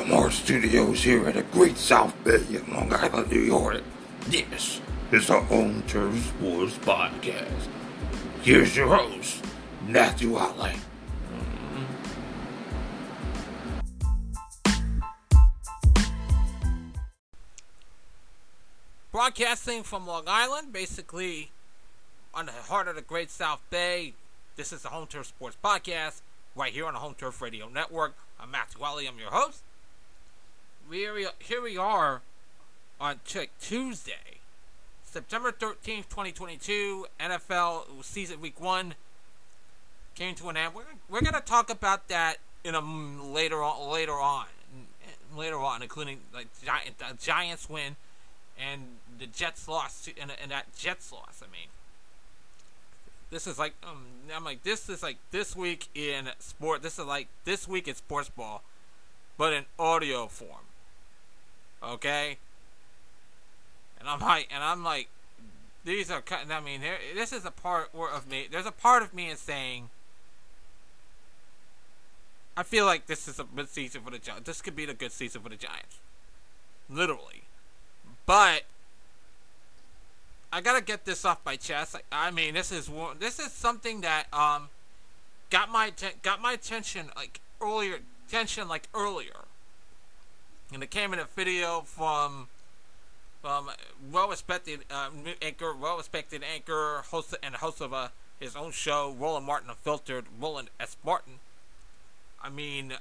from our studios here at the Great South Bay in Long Island, New York, this is the Home Turf Sports Podcast. Here's your host, Matthew Watley. Broadcasting from Long Island, basically on the heart of the Great South Bay. This is the Home Turf Sports Podcast, right here on the Home Turf Radio Network. I'm Matthew Wally, I'm your host. We are, here we are on Tuesday, September 13th, 2022. NFL season week one came to an end. We're, we're going to talk about that in a later on, later on, later on, including like Giant, the Giants win and the Jets lost, and, and that Jets loss. I mean, this is like um, I'm like this is like this week in sport. This is like this week in sports ball, but in audio form. Okay. And I'm like, and I'm like, these are. Cutting. I mean, there. This is a part of me. There's a part of me is saying. I feel like this is a good season for the Giants. This could be the good season for the Giants. Literally. But I gotta get this off my chest. I mean, this is this is something that um got my got my attention like earlier attention like earlier, and it came in a video from from well-respected uh, anchor, well-respected anchor, host and host of uh, his own show, Roland Martin Unfiltered, Roland S. Martin. I mean,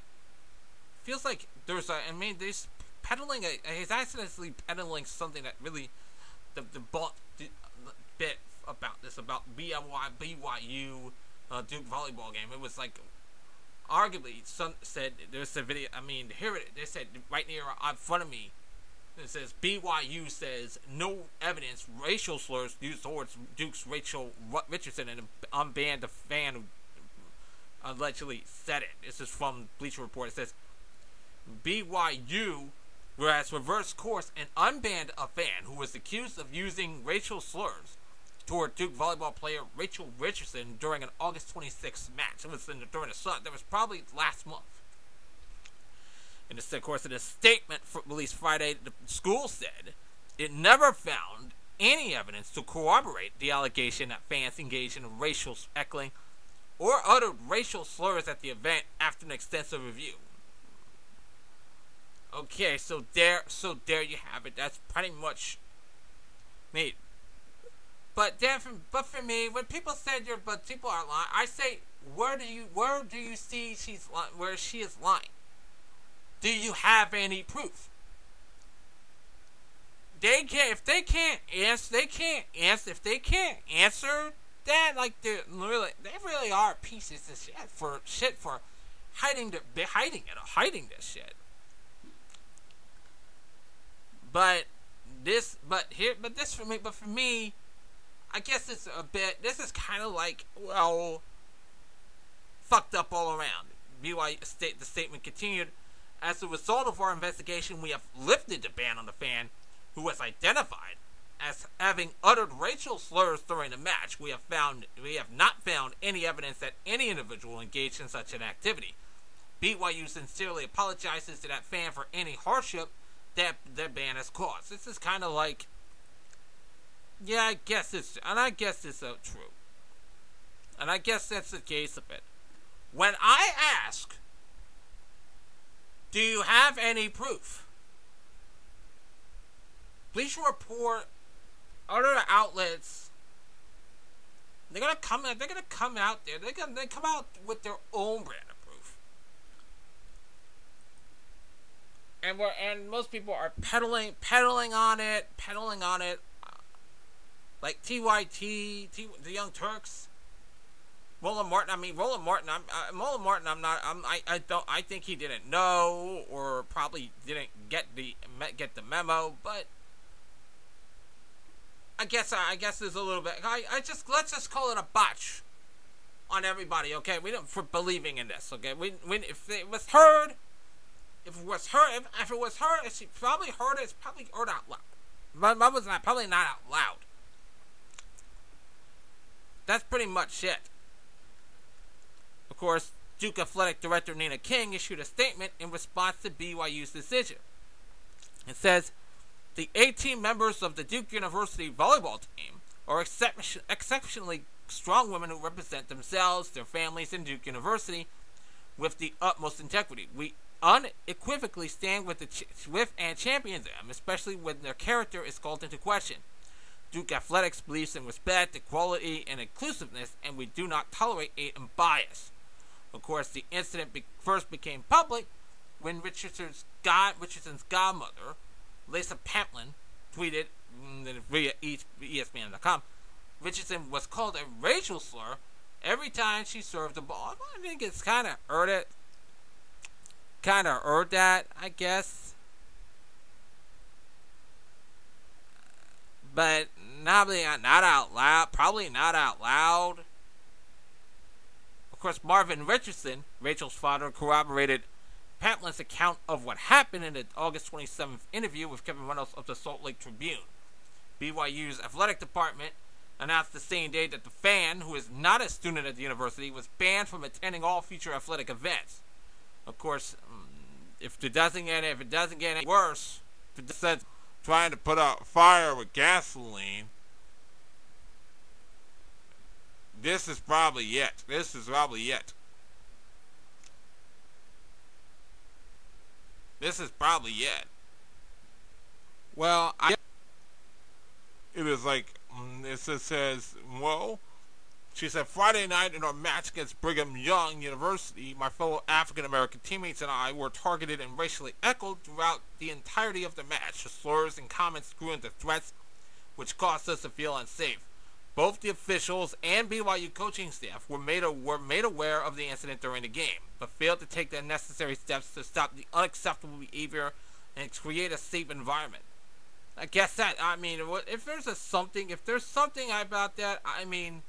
feels like there's a. I mean, he's peddling a. He's accidentally peddling something that really the the bit about this about BMY BYU uh, Duke volleyball game. It was like arguably some said there's a video. I mean, here it they said right near uh, in front of me. It says BYU says no evidence racial slurs used towards Duke's Rachel Richardson and unbanned a fan who allegedly said it. This is from Bleacher Report. It says BYU whereas reverse course and unbanned a fan who was accused of using racial slurs toward Duke volleyball player Rachel Richardson during an August 26th match. It was in the, during the sun. That was probably last month. And of course, in a statement released Friday, the school said it never found any evidence to corroborate the allegation that fans engaged in racial heckling or uttered racial slurs at the event after an extensive review. Okay, so there, so there you have it. That's pretty much me. But then, for, but for me, when people said you're, but people are lying, I say, where do you, where do you see she's lying, where she is lying? Do you have any proof? They can't, if they can't answer, they can't answer, if they can't answer that, like they really, they really are pieces of shit for shit for hiding the, hiding it, hiding this shit. But this, but here, but this for me, but for me, I guess it's a bit. This is kind of like well, fucked up all around. BYU state the statement continued. As a result of our investigation, we have lifted the ban on the fan who was identified as having uttered racial slurs during the match. We have found we have not found any evidence that any individual engaged in such an activity. BYU sincerely apologizes to that fan for any hardship that their ban has caused. This is kind of like, yeah, I guess it's, and I guess it's true. And I guess that's the case of it. When I ask, do you have any proof? Bleacher Report, other outlets, they're gonna come. They're gonna come out there. They're gonna they come out with their own brand of proof. and we're and most people are peddling peddling on it, peddling on it, like TYT, T, the Young Turks, Roland Martin. I mean Roland Martin. I'm uh, Roland Martin. I'm not. I'm. I, I don't. I think he didn't know or probably didn't get the get the memo, but. I guess I guess there's a little bit. I, I just let's just call it a botch on everybody. Okay, we don't for believing in this. Okay, we, we if it was heard if it was her, if, if it was her, if she probably heard it, it's probably heard out loud. But was not probably not out loud. That's pretty much it. Of course, Duke Athletic Director Nina King issued a statement in response to BYU's decision. It says, the 18 members of the Duke University volleyball team are exceptionally strong women who represent themselves, their families, and Duke University with the utmost integrity. We unequivocally stand with, the ch- with and champion them, especially when their character is called into question. Duke Athletics believes in respect, equality, and inclusiveness, and we do not tolerate hate and bias. Of course, the incident be- first became public when Richardson's, god- Richardson's godmother, Lisa Pamplin, tweeted mm, via ESPN.com Richardson was called a racial slur every time she served the ball. I think it's kind of earned it. Kind of earned that, I guess. But probably not out loud. Probably not out loud. Of course, Marvin Richardson, Rachel's father, corroborated Pamplin's account of what happened in the August 27th interview with Kevin Reynolds of the Salt Lake Tribune. BYU's athletic department announced the same day that the fan, who is not a student at the university, was banned from attending all future athletic events. Of course, mm, if it doesn't get if it doesn't get any worse, if it says trying to put out fire with gasoline, this is probably it. This is probably it. This is probably it. Well, I it was like mm, it says, well, she said Friday night in our match against Brigham Young University, my fellow African American teammates and I were targeted and racially echoed throughout the entirety of the match. The slurs and comments grew into threats, which caused us to feel unsafe. Both the officials and BYU coaching staff were made, a, were made aware of the incident during the game, but failed to take the necessary steps to stop the unacceptable behavior and create a safe environment. I guess that I mean, if there's a something, if there's something about that, I mean,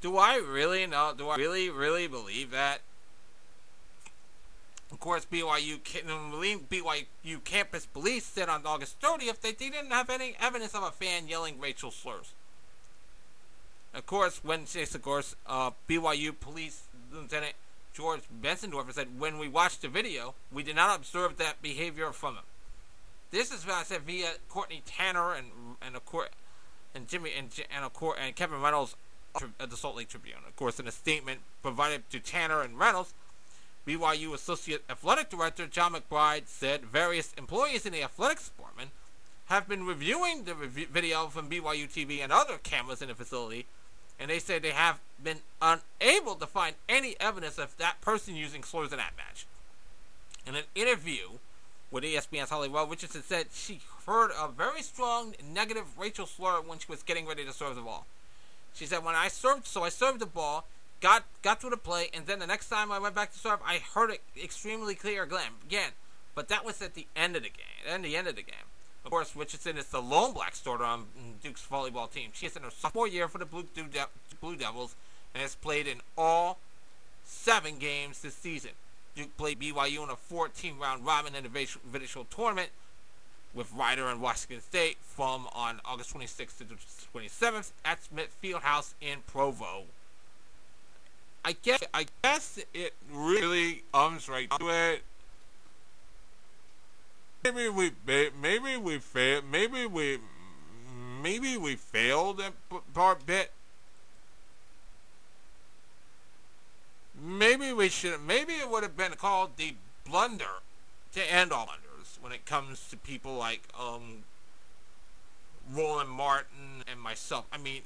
do I really know? Do I really, really believe that? Of course, BYU BYU campus police said on August 30th that they didn't have any evidence of a fan yelling racial slurs. Of course, when of course, uh, BYU police lieutenant George Besendorfer said, when we watched the video, we did not observe that behavior from him. This is what I said via Courtney Tanner and and of course and Jimmy and and of course and Kevin Reynolds at the Salt Lake Tribune. Of course, in a statement provided to Tanner and Reynolds, BYU Associate Athletic Director John McBride said various employees in the athletics department have been reviewing the video from BYU TV and other cameras in the facility, and they say they have been unable to find any evidence of that person using slurs in that match. In an interview with ESPN's Holly Well, Richardson said she heard a very strong negative racial slur when she was getting ready to serve the ball. She said, when I served, so I served the ball, got got through the play, and then the next time I went back to serve, I heard it extremely clear again. But that was at the end of the game, and the end of the game. Of course, Richardson is the lone black starter on Duke's volleyball team. She is in her sophomore year for the Blue, Blue Devils and has played in all seven games this season. Duke played BYU in a 14 round robin individual tournament with Rider and Washington State from on August 26th to 27th at Smith Fieldhouse in Provo. I guess I guess it really comes right to it. Maybe we maybe we failed. Maybe we maybe we failed at part bit Maybe we should. Maybe it would have been called the blunder to end all blunders when it comes to people like um, Roland Martin and myself. I mean,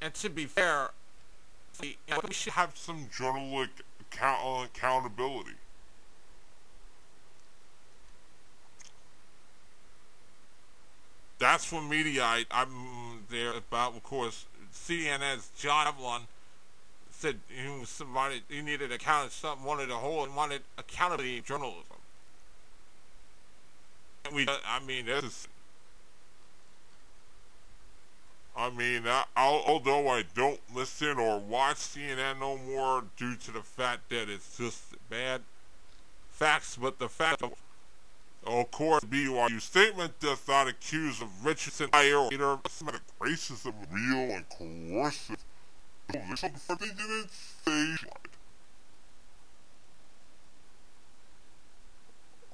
and to be fair, we, should have some journalistic account- uh, accountability. That's for media. I, I'm there about, of course, CNN's John Evelyn said he was somebody he needed account wanted a whole wanted accountability journalism. We, I mean, this is. I mean, I, although I don't listen or watch CNN no more due to the fact that it's just bad facts, but the fact of, of course, BYU statement does not accuse of Richardson or Semitic racism real and coercive So the first thing didn't say she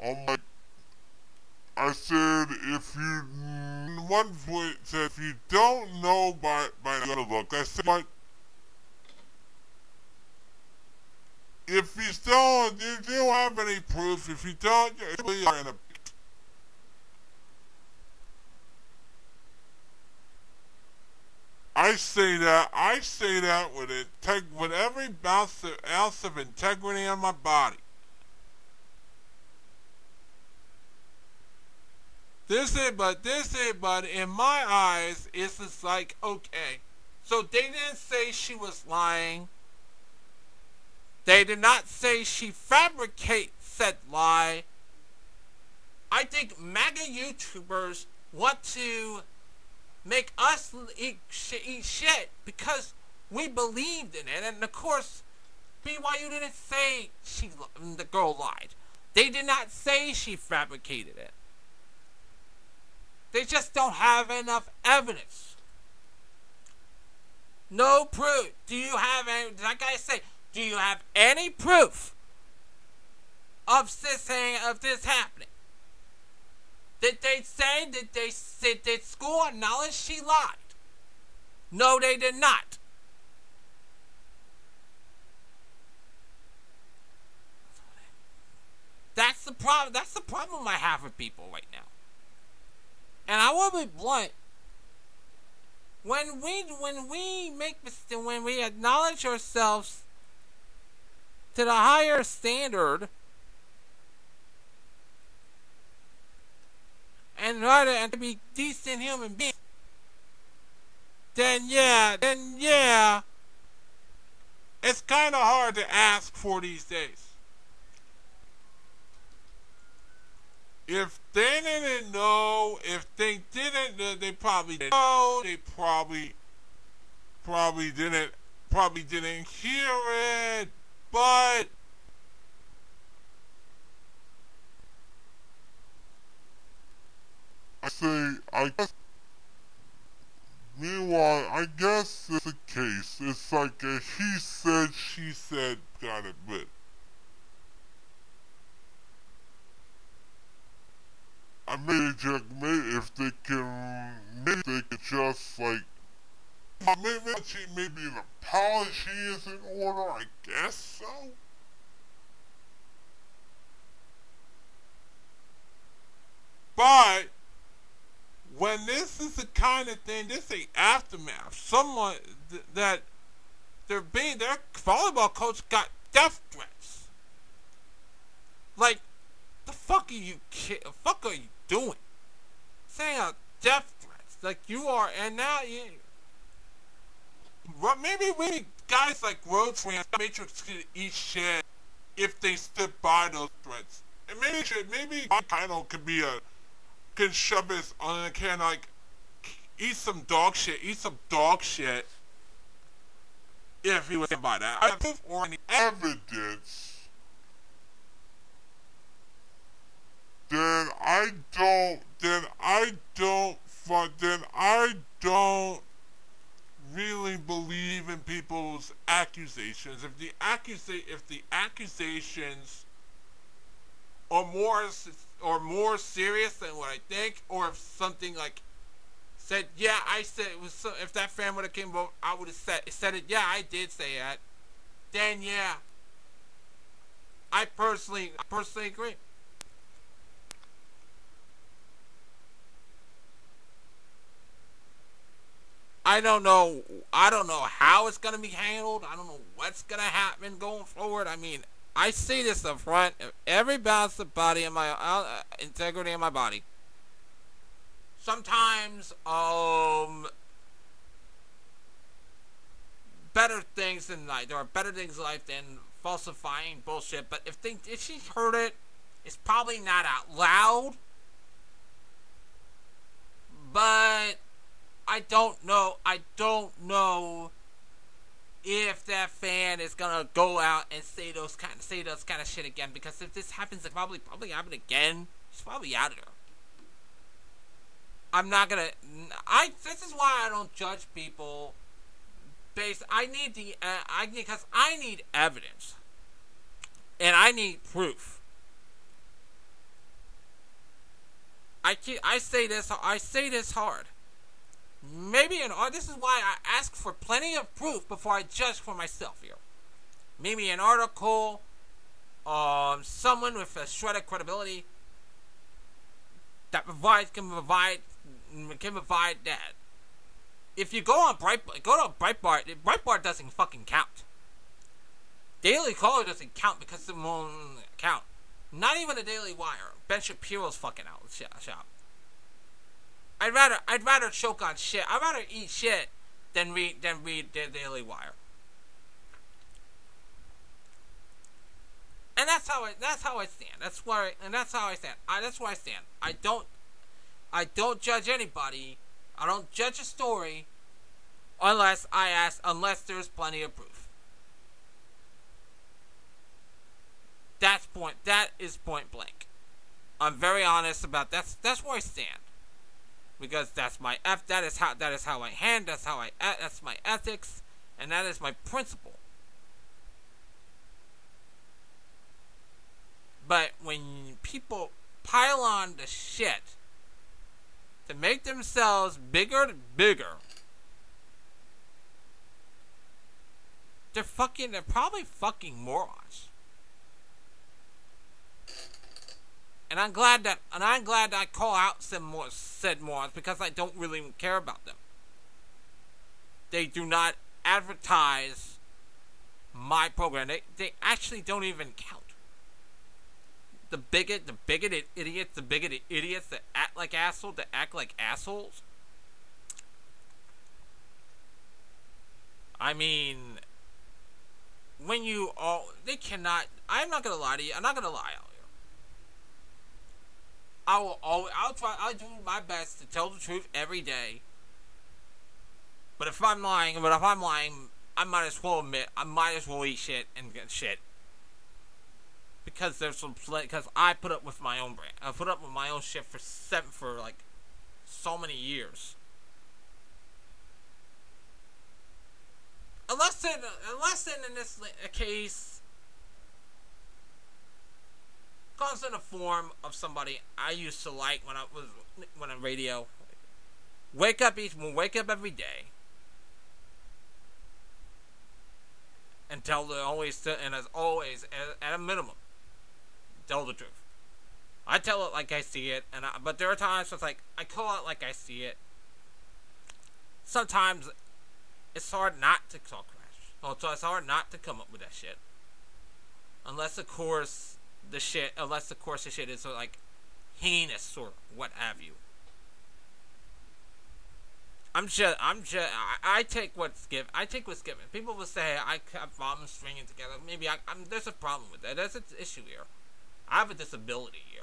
lied. I said, if you, one point said, if you don't know by, by the look, I said, like, if you if you don't have any proof, if you don't, you are in a I say that, I say that with, integ- with every ounce of, ounce of integrity in my body. This is, but this is, but in my eyes, it's just like, okay. So they didn't say she was lying. They did not say she fabricated said lie. I think MAGA YouTubers want to make us eat shit, eat shit because we believed in it. And of course, BYU didn't say she the girl lied. They did not say she fabricated it. They just don't have enough evidence. No proof. Do you have any? Like I say, do you have any proof of this thing, of this happening? Did they say did they did, did school acknowledge she lied? No, they did not. That's the problem. That's the problem I have with people right now. And I will be blunt. When we when we make when we acknowledge ourselves to the higher standard and try to, and to be decent human beings, then yeah, then yeah, it's kind of hard to ask for these days. If they didn't know, if they didn't, uh, they probably didn't know. They probably, probably didn't, probably didn't hear it. But I say, I guess. Meanwhile, I guess it's a case. It's like a he said, she said kind of bit. I mean, just maybe if they can, maybe they could just like, maybe maybe the apology is in order. I guess so. But when this is the kind of thing, this is aftermath. Someone th- that they're being their volleyball coach got death threats. Like, the fuck are you kid? Fuck are you doing? Saying a death threats. Like you are, and now you. Maybe we guys like Rhodes fans, Matrix could eat shit if they stood by those threats. And maybe maybe kind of could be a can shove his on can like eat some dog shit, eat some dog shit. If he was by that, I have or any evidence then I don't, then I don't, then I don't really believe in people's accusations. If the accusa- if the accusations are more or more serious than what I think, or if something like said, yeah, I said it was. So, if that fan would have came out, I would have said said it. Yeah, I did say that. Then yeah, I personally I personally agree. I don't know. I don't know how it's gonna be handled. I don't know what's gonna happen going forward. I mean, I see this up front. Every balance of body in my uh, integrity in my body. Sometimes, um, better things in life. There are better things in life than falsifying bullshit. But if they, if she heard it, it's probably not out loud. But I don't know. I don't know if that fan is gonna go out and say those kind of say those kind of shit again. Because if this happens, it probably probably happen again. He's probably out of there. I'm not gonna. I. This is why I don't judge people Based, I need the. Uh, I because I need evidence, and I need proof. I keep, I say this. I say this hard. Maybe an this is why I ask for plenty of proof before I judge for myself here. Maybe an article, um, someone with a shred of credibility that provides can provide can provide that. If you go on Breitbart, go to Breitbart. Breitbart doesn't fucking count. Daily Caller doesn't count because it won't count. Not even the Daily Wire. Ben Shapiro's fucking out shop. I'd rather I'd rather choke on shit. I'd rather eat shit than read than read the Daily Wire. And that's how I that's how I stand. That's where I, and that's how I stand. I that's where I stand. I don't I don't judge anybody. I don't judge a story unless I ask unless there's plenty of proof. That's point that is point blank. I'm very honest about that's that's where I stand. Because that's my f that is how that is how I hand that's how I that's my ethics and that is my principle. But when people pile on the shit to make themselves bigger and bigger, they're fucking, they're probably fucking morons. And I'm glad that, and I'm glad I call out some more said morons because I don't really care about them. They do not advertise my program. They, they actually don't even count the bigot, the bigoted idiots, the bigoted idiots that act like assholes, that act like assholes. I mean, when you all, they cannot. I'm not gonna lie to you. I'm not gonna lie. I will always. I'll try. I'll do my best to tell the truth every day. But if I'm lying, but if I'm lying, I might as well admit I might as well eat shit and get shit because there's some because I put up with my own brand. I put up with my own shit for seven for like so many years. Unless in unless in, in this case comes in a form of somebody I used to like when I was when on radio. Wake up each wake up every day. And tell the always and as always at a minimum tell the truth. I tell it like I see it, and I, but there are times it's like I call it like I see it. Sometimes it's hard not to talk trash. Oh, so it's hard not to come up with that shit. Unless of course the shit, unless of course the shit is like heinous or what have you. I'm just, I'm just, I, I, take what's given. I take what's given. People will say I have problems stringing together. Maybe I, I'm, there's a problem with that. There's an issue here. I have a disability here.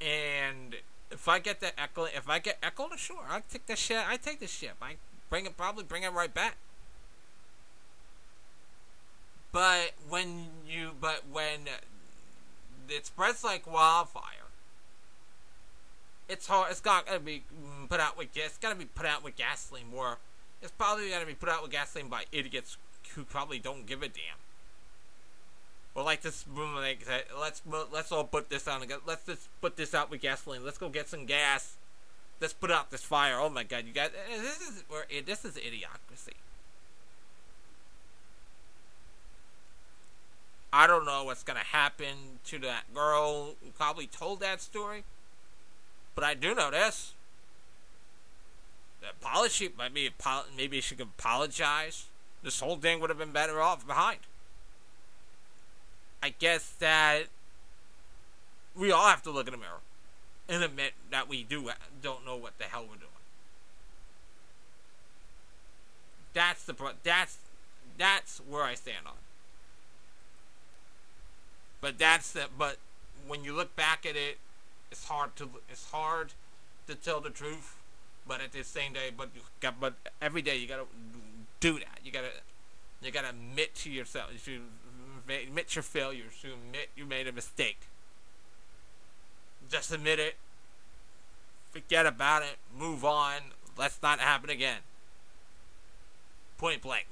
And if I get that echo, if I get echoed, sure, I take the shit. I take the shit. I bring it, probably bring it right back. But when you, but when it spreads like wildfire, it's hard. It's got to be put out with. It's to be put out with gasoline more. It's probably gonna be put out with gasoline by idiots who probably don't give a damn. Or like this let's let's all put this on. Let's just put this out with gasoline. Let's go get some gas. Let's put out this fire. Oh my god, you guys, this is this is idiocracy. I don't know what's gonna happen to that girl who probably told that story, but I do know this. That apology, maybe maybe she could apologize. This whole thing would have been better off behind. I guess that we all have to look in the mirror and admit that we do uh, don't know what the hell we're doing. That's the that's that's where I stand on. But that's the but when you look back at it, it's hard to it's hard to tell the truth. But at the same day, but you got, but every day you gotta do that. You gotta you gotta admit to yourself. You admit your failures, to admit you made a mistake. Just admit it. Forget about it. Move on. Let's not happen again. point blank.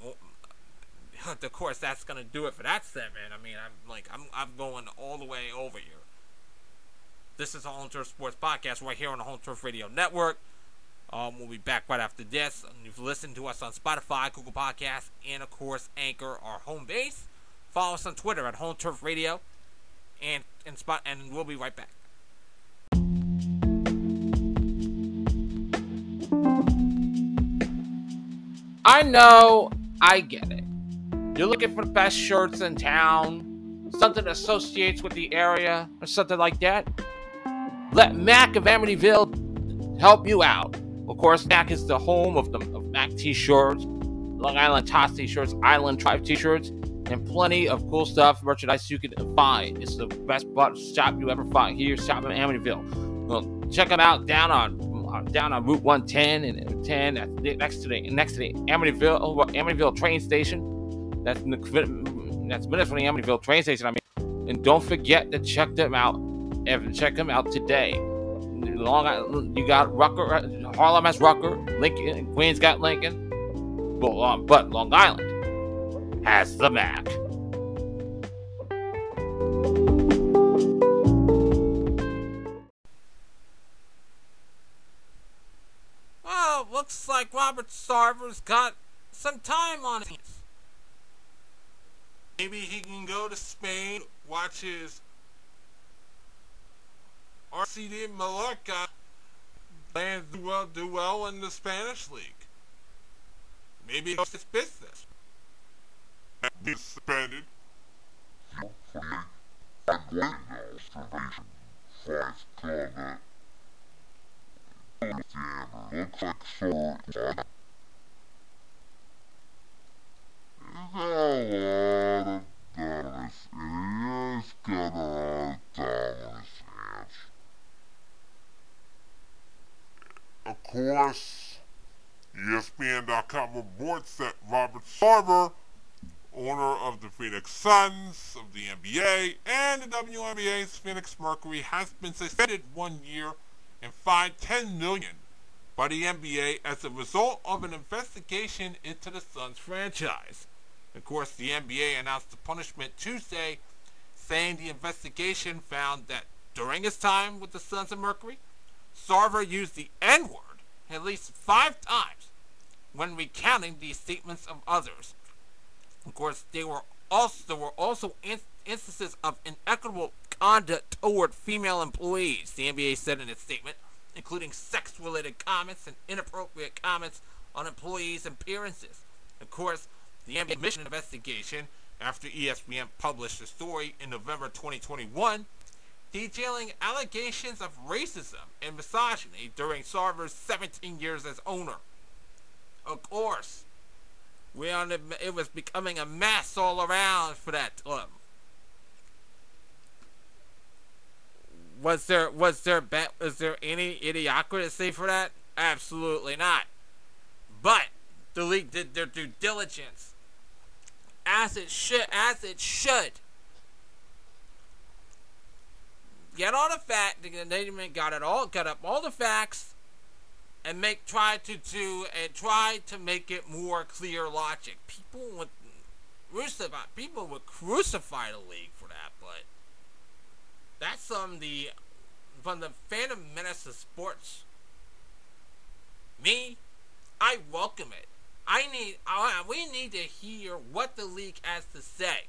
Of course, that's gonna do it for that segment. I mean, I'm like, I'm, I'm going all the way over here. This is a Home Turf Sports Podcast right here on the Home Turf Radio Network. Um, we'll be back right after this. You've listened to us on Spotify, Google Podcasts, and of course Anchor, our home base. Follow us on Twitter at Home Turf Radio, and and spot, and we'll be right back. I know, I get it. You're looking for the best shirts in town, something that associates with the area, or something like that. Let Mac of Amityville help you out. Of course, Mac is the home of the of Mac t-shirts, Long Island Tots t-shirts, Island Tribe t-shirts, and plenty of cool stuff, merchandise you can find. It's the best shop you ever find here, shop in Amityville. Well, check them out down on down on Route 110 and 10 next to the next to the Amityville Amityville train station. That's that's minutes from the Amityville train station. I mean, and don't forget to check them out. And check them out today. Long you got Rucker, Harlem has Rucker, Lincoln, Queens got Lincoln, but, um, but Long Island has the Mac. Well, looks like Robert Sarver's got some time on his hands. Maybe he can go to Spain, watch his RCD Mallorca and do well, do well in the Spanish league. Maybe it's his business. Be suspended. Hopefully, a great observation. Five club looks like so Of course, ESPN.com reports that Robert Sarver, owner of the Phoenix Suns of the NBA and the WNBA's Phoenix Mercury, has been suspended one year and fined 10 million by the NBA as a result of an investigation into the Suns franchise. Of course, the NBA announced the punishment Tuesday, saying the investigation found that during his time with the Suns of Mercury, Sarver used the N word at least five times when recounting the statements of others. Of course, were also there were also in, instances of inequitable conduct toward female employees. The NBA said in its statement, including sex-related comments and inappropriate comments on employees' appearances. Of course, the NBA mission investigation after ESPN published a story in November 2021 detailing allegations of racism and misogyny during Sarver's 17 years as owner. Of course, we on the, it was becoming a mess all around for that club. Was there was there bet was there any idiocracy for that? Absolutely not. But the league did their due diligence, as it should, as it should get all the fact, they got it all, got up all the facts, and make try to do and try to make it more clear logic. People would crucify people would crucify the league for that, but that's from the from the Phantom Menace of sports. Me, I welcome it. I need I, we need to hear what the league has to say.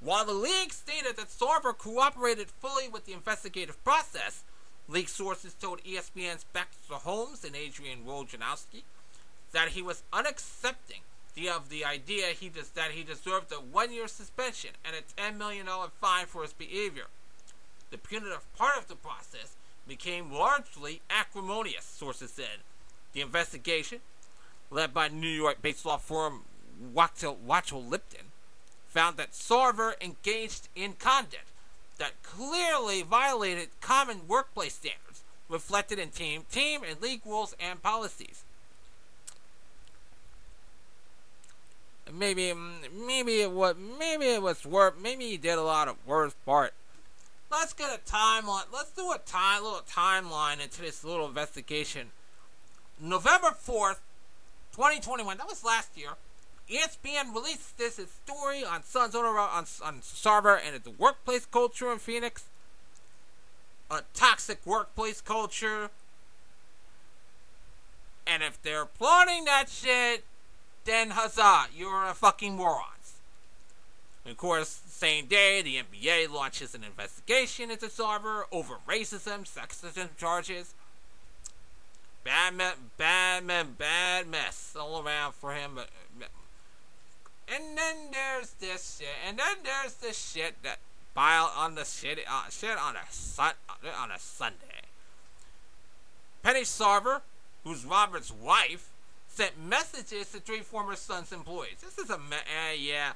While the league stated that Sarver cooperated fully with the investigative process, league sources told ESPN's Baxter Holmes and Adrian Wojnarowski that he was unaccepting the, of the idea he des- that he deserved a one-year suspension and a $10 million fine for his behavior. The punitive part of the process became largely acrimonious, sources said. The investigation, led by New York-based law firm Wachtell Lipton, found that Sarver engaged in conduct that clearly violated common workplace standards reflected in team, team and league rules and policies. Maybe, maybe it was, maybe it was worth, maybe he did a lot of worst part. Let's get a timeline. Let's do a time, little timeline into this little investigation. November fourth, 2021. That was last year. ESPN released this story on Suns owner on on Sarver and its workplace culture in Phoenix. A toxic workplace culture. And if they're applauding that shit, then huzzah, you're a fucking morons. And of course, same day, the NBA launches an investigation into Sarver over racism, sexism charges. Bad, bad, me- bad mess all around for him. And then there's this shit, and then there's this shit that pile on the shit, uh, shit on a sun, on a Sunday. Penny Sarver, who's Robert's wife, sent messages to three former Suns employees. This is a me- uh, yeah.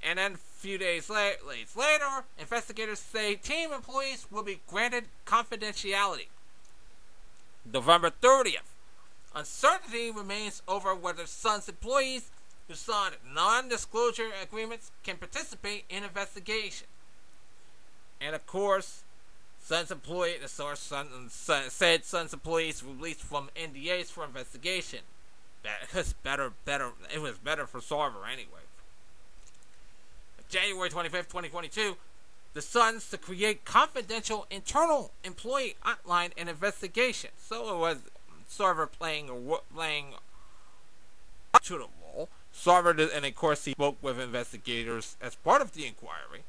And then a few days la- later, investigators say team employees will be granted confidentiality. November 30th. Uncertainty remains over whether Suns employees who signed non-disclosure agreements can participate in investigation. And of course, Suns employee the source Sun, said Suns employees released from NDAs for investigation. It was better, better. It was better for Sarver anyway. January 25th, 2022, the Suns to create confidential internal employee hotline and investigation. So it was Sarver playing playing to the role. Sarver did, and of course he spoke with investigators as part of the inquiry.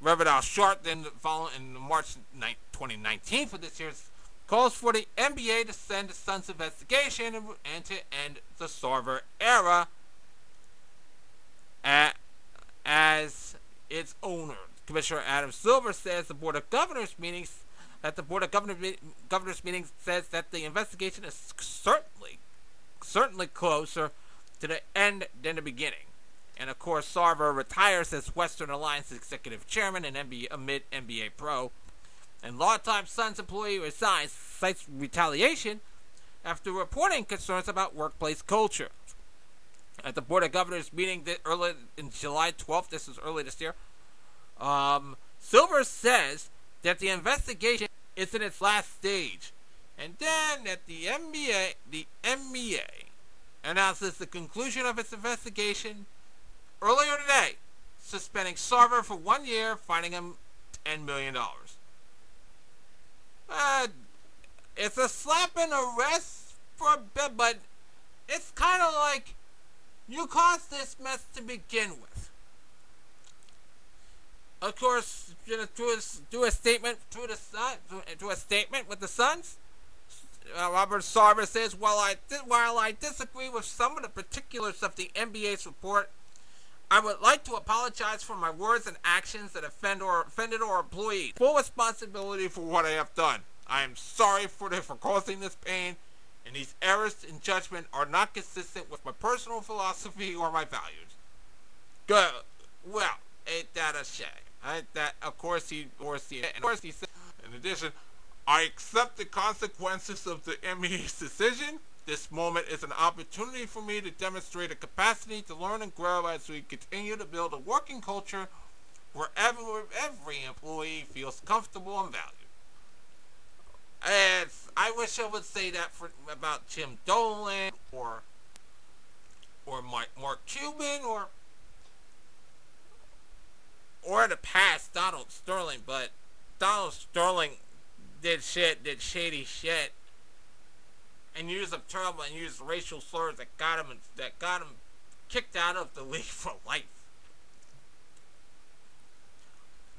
Reverend Al Sharpton following in March 9, 2019 for this year's calls for the NBA to send the Suns investigation and, and to end the Sarver era at, as its owner. Commissioner Adam Silver says the Board of Governors meetings that the Board of Governor, Governors meetings says that the investigation is certainly certainly closer to the end than the beginning. And of course, Sarver retires as Western Alliance executive chairman and NBA, amid NBA pro. And longtime Suns employee resigns, cites retaliation after reporting concerns about workplace culture. At the Board of Governors meeting early in July 12th, this is early this year, um, Silver says that the investigation is in its last stage, and then that the NBA, the NBA, announces the conclusion of its investigation earlier today, suspending Sarver for one year, fining him $10 million. Uh, it's a slap the wrist for a bit, but it's kind of like you caused this mess to begin with. Of course, you know, to a, do a statement to the sun, to, a statement with the Suns. Uh, Robert Sarver says, "While I while I disagree with some of the particulars of the NBA's report, I would like to apologize for my words and actions that offend or offended our employees. Full responsibility for what I have done. I am sorry for the, for causing this pain, and these errors in judgment are not consistent with my personal philosophy or my values." Good. Well, ain't that a shame? That of course he, course he, of course he said. In addition, I accept the consequences of the NBA's decision. This moment is an opportunity for me to demonstrate a capacity to learn and grow as we continue to build a working culture where every, every employee feels comfortable and valued. I wish I would say that for about Jim Dolan or or Mark, Mark Cuban or or the past Donald Sterling, but Donald Sterling did shit, did shady shit, and used a terrible and used racial slurs that got him that got him kicked out of the league for life.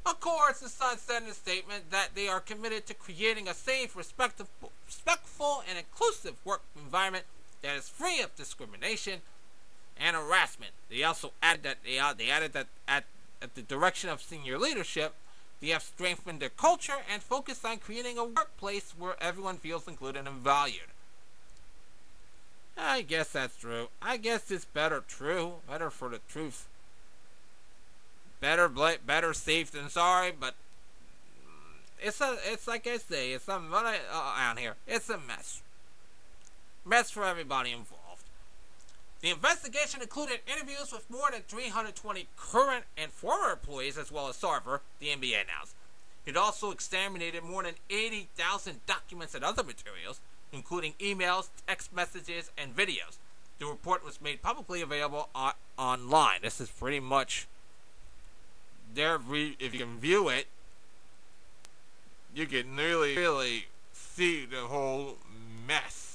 Of course, the Suns said in a statement that they are committed to creating a safe, respectful, respectful, and inclusive work environment that is free of discrimination and harassment. They also added that they, uh, they added that at at the direction of senior leadership, they have strengthened their culture and focused on creating a workplace where everyone feels included and valued. I guess that's true. I guess it's better true. Better for the truth. Better better safe than sorry, but it's a it's like I say, it's a what I uh, on here. It's a mess. Mess for everybody involved. The investigation included interviews with more than 320 current and former employees, as well as Sarver, the NBA announced. It also exterminated more than 80,000 documents and other materials. including emails, text messages, and videos. The report was made publicly available on, online. This is pretty much there. Re- if you can view it, you can really, really see the whole mess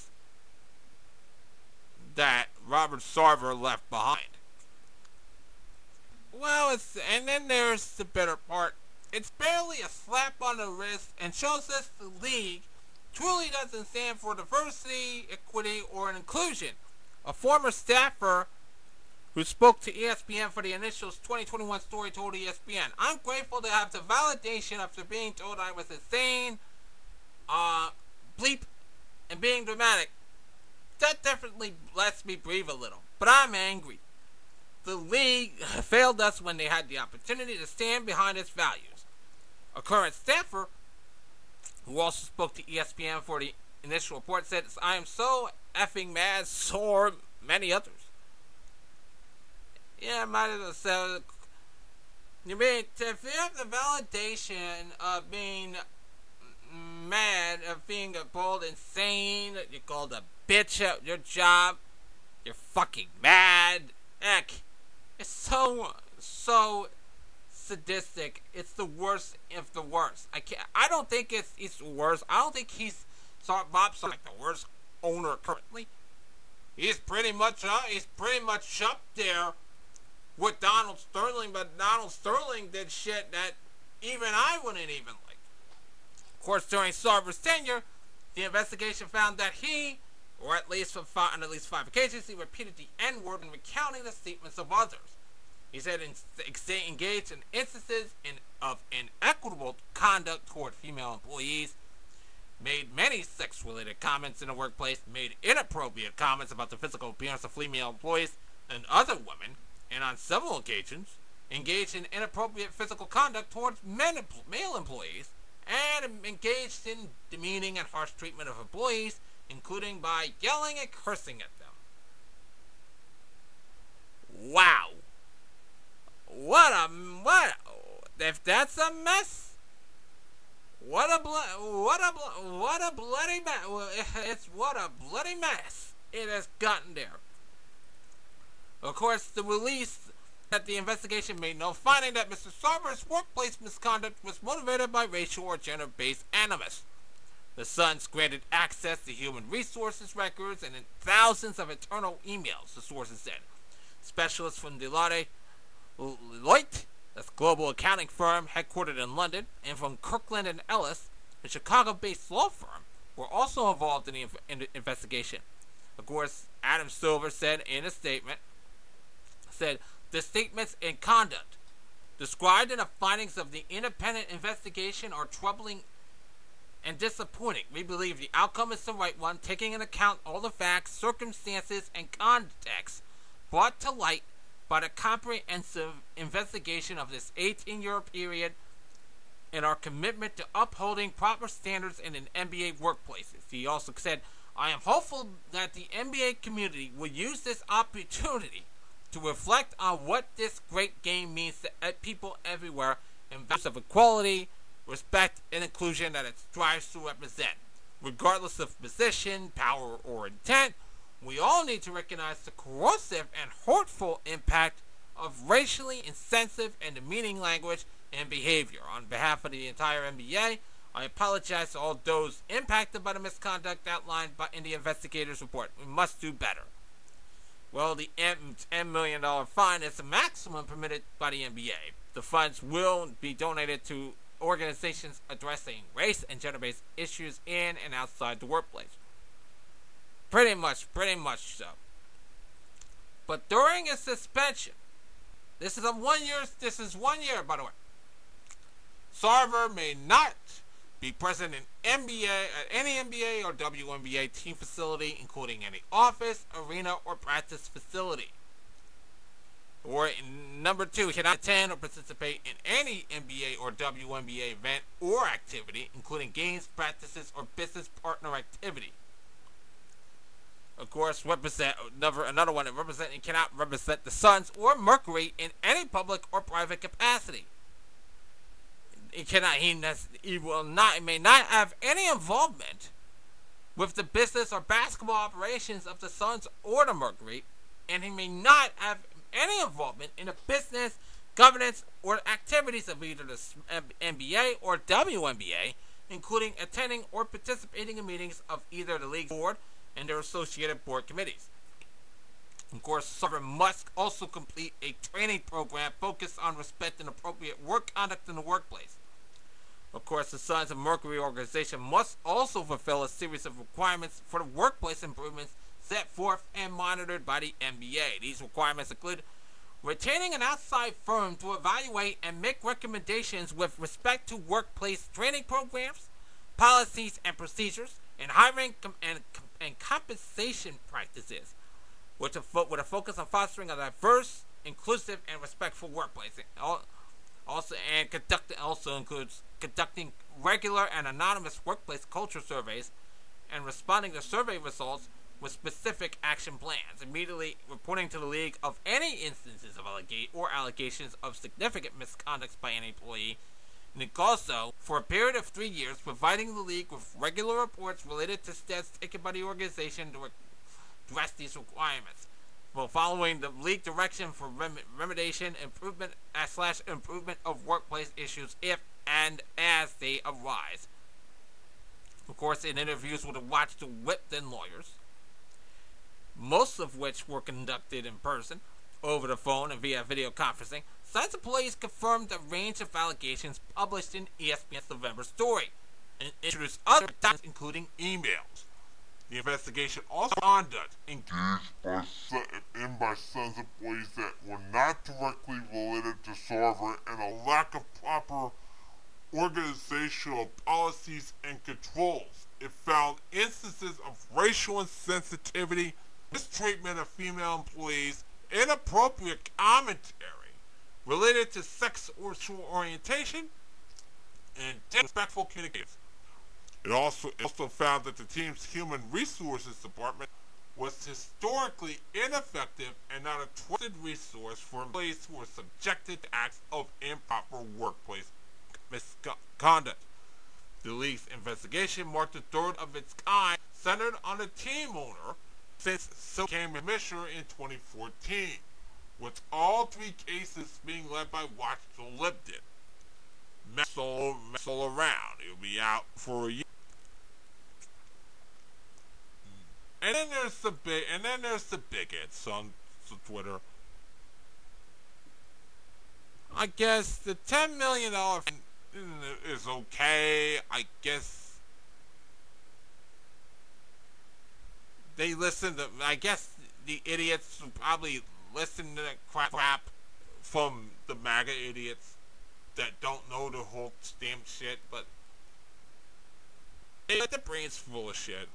that Robert Sarver left behind. Well, it's and then there's the better part. It's barely a slap on the wrist and shows us the league truly doesn't stand for diversity, equity, or inclusion. A former staffer who spoke to ESPN for the initials 2021 story told ESPN, I'm grateful to have the validation after being told I was insane, uh, bleep, and being dramatic. That definitely lets me breathe a little. But I'm angry. The league failed us when they had the opportunity to stand behind its values. A current staffer, who also spoke to ESPN for the initial report, said, I am so effing mad, so many others. Yeah, I might as well say, you mean, you have the validation of being being called insane, you're called a bitch at your job, you're fucking mad, heck, it's so, so sadistic. It's the worst of the worst. I can't. I don't think it's it's worse. I don't think he's Bob's like the worst owner currently. He's pretty much uh, he's pretty much up there with Donald Sterling, but Donald Sterling did shit that even I wouldn't even. Of course, during Sarver's tenure, the investigation found that he, or at least five, on at least five occasions, he repeated the N-word when recounting the statements of others. He said in, engaged in instances in, of inequitable conduct toward female employees, made many sex-related comments in the workplace, made inappropriate comments about the physical appearance of female employees and other women, and on several occasions, engaged in inappropriate physical conduct towards men, male employees, and engaged in demeaning and harsh treatment of employees, including by yelling and cursing at them. Wow. What a what? If that's a mess, what a blo- what a blo- what a bloody mess! It's what a bloody mess it has gotten there. Of course, the release that the investigation made no finding that Mr. Sarver's workplace misconduct was motivated by racial or gender-based animus. The Suns granted access to human resources records and thousands of internal emails, the sources said. Specialists from Deloitte Deloitte, a global accounting firm headquartered in London, and from Kirkland and Ellis, a Chicago-based law firm, were also involved in the, in the investigation. Of course, Adam Silver said in a statement, said the statements and conduct described in the findings of the independent investigation are troubling and disappointing. We believe the outcome is the right one, taking into account all the facts, circumstances, and context brought to light by the comprehensive investigation of this 18 year period and our commitment to upholding proper standards in an NBA workplaces. He also said, I am hopeful that the NBA community will use this opportunity to reflect on what this great game means to people everywhere in values of equality, respect, and inclusion that it strives to represent. Regardless of position, power, or intent, we all need to recognize the corrosive and hurtful impact of racially insensitive and demeaning language and behavior. On behalf of the entire NBA, I apologize to all those impacted by the misconduct outlined by, in the investigators' report. We must do better. Well, the $10 million fine is the maximum permitted by the NBA. The funds will be donated to organizations addressing race and gender based issues in and outside the workplace. Pretty much, pretty much so. But during a suspension, this is a one year. This is one year, by the way. Sarver may not be present in NBA at uh, any NBA or WNBA team facility, including any office, arena, or practice facility. Or number two, cannot attend or participate in any NBA or WNBA event or activity, including games, practices, or business partner activity of course, represent another another one that represent and cannot represent the Suns or Mercury in any public or private capacity. He cannot. He, he will not. He may not have any involvement with the business or basketball operations of the Suns or the Mercury, and he may not have any involvement in the business, governance, or activities of either the NBA or WNBA, including attending or participating in meetings of either the league board and their associated board committees. Of course, Sovereign must also complete a training program focused on respect and appropriate work conduct in the workplace. Of course, the Suns of Mercury organization must also fulfill a series of requirements for the workplace improvements set forth and monitored by the NBA. These requirements include retaining an outside firm to evaluate and make recommendations with respect to workplace training programs, policies and procedures, and hiring com- and, com- and compensation practices, with a, fo- with a focus on fostering a diverse, inclusive, and respectful workplace. Also, and conduct also includes conducting regular and anonymous workplace culture surveys and responding to survey results with specific action plans, immediately reporting to the league of any instances of allegate or allegations of significant misconduct by an employee, and also, for a period of three years, providing the league with regular reports related to steps taken by the organization to address these requirements. While following the league direction for rem- remediation, improvement uh, slash improvement of workplace issues if and as they arise. Of course, in interviews with the Wachtell Lipton lawyers, most of which were conducted in person, over the phone, and via video conferencing, Suns employees confirmed the range of allegations published in ESPN's November story, and introduced other documents, including emails. The investigation also conducted engaged by, in by Suns employees that were not directly related to Sarver and a lack of proper organizational policies and controls. It found instances of racial insensitivity, mistreatment of female employees, inappropriate commentary related to sex or sexual orientation, and disrespectful communication. It also, it also found that the team's human resources department was historically ineffective and not a trusted resource for employees who were subjected to acts of improper workplace misconduct. The league's investigation marked the third of its kind centered on a team owner since so became commissioner in 2014, with all three cases being led by Wachtell Lipton. Messel around. He'll be out for a year. And then there's the big, and then there's the bigots on Twitter. I guess the ten million dollar is okay. I guess they listen to. I guess the idiots probably listen to the crap from the MAGA idiots that don't know the whole damn shit, but they got the brains full of shit.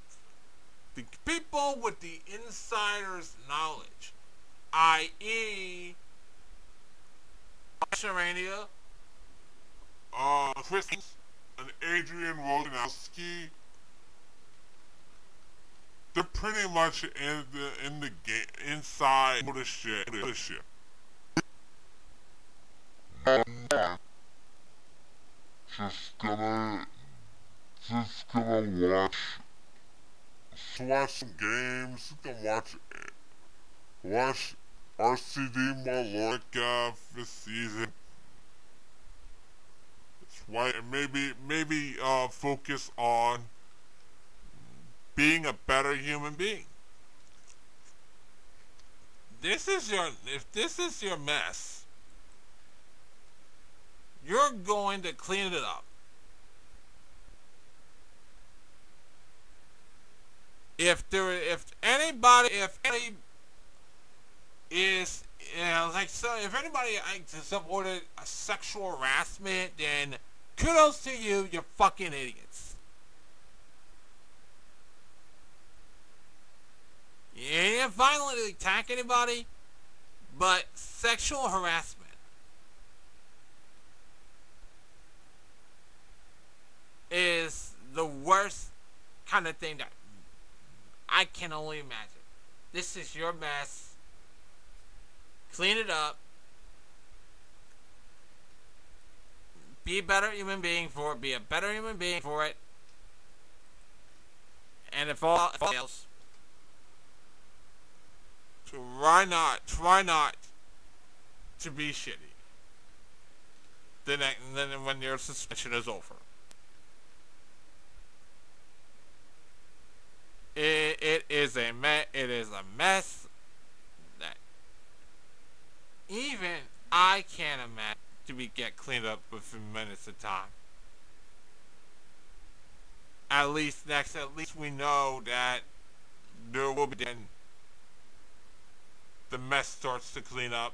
The people with the insider's knowledge, i.e., Charania, uh, Chris and Adrian Wojnarowski, they're pretty much in the in the game inside the shit. The shit. Just gonna, just gonna watch, just watch some games. just Gonna watch, watch RCD Mallorca this season It's why maybe maybe uh, focus on being a better human being. This is your if this is your mess, you're going to clean it up. If there if anybody if any is you know, like so if anybody like, supported sexual harassment then Kudos to you, you fucking idiots. You didn't violently attack anybody, but sexual harassment. Is the worst kind of thing that I can only imagine. This is your mess. Clean it up. Be a better human being for it. Be a better human being for it. And if all fails, try not, try not to be shitty. Then, then when your suspension is over. It, it is a me- it is a mess that even I can't imagine to be get cleaned up within minutes of time. At least next, at least we know that there will be then the mess starts to clean up.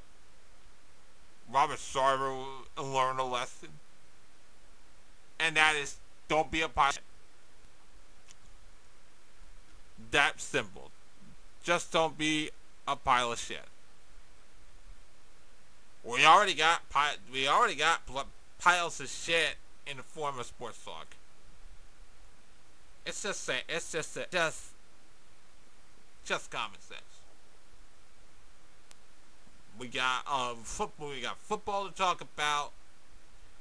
Robert Sarver will learn a lesson, and that is don't be a pilot. That simple. Just don't be a pile of shit. We already got we already got piles of shit in the form of sports talk. It's just say it's just a, just just common sense. We got um football. We got football to talk about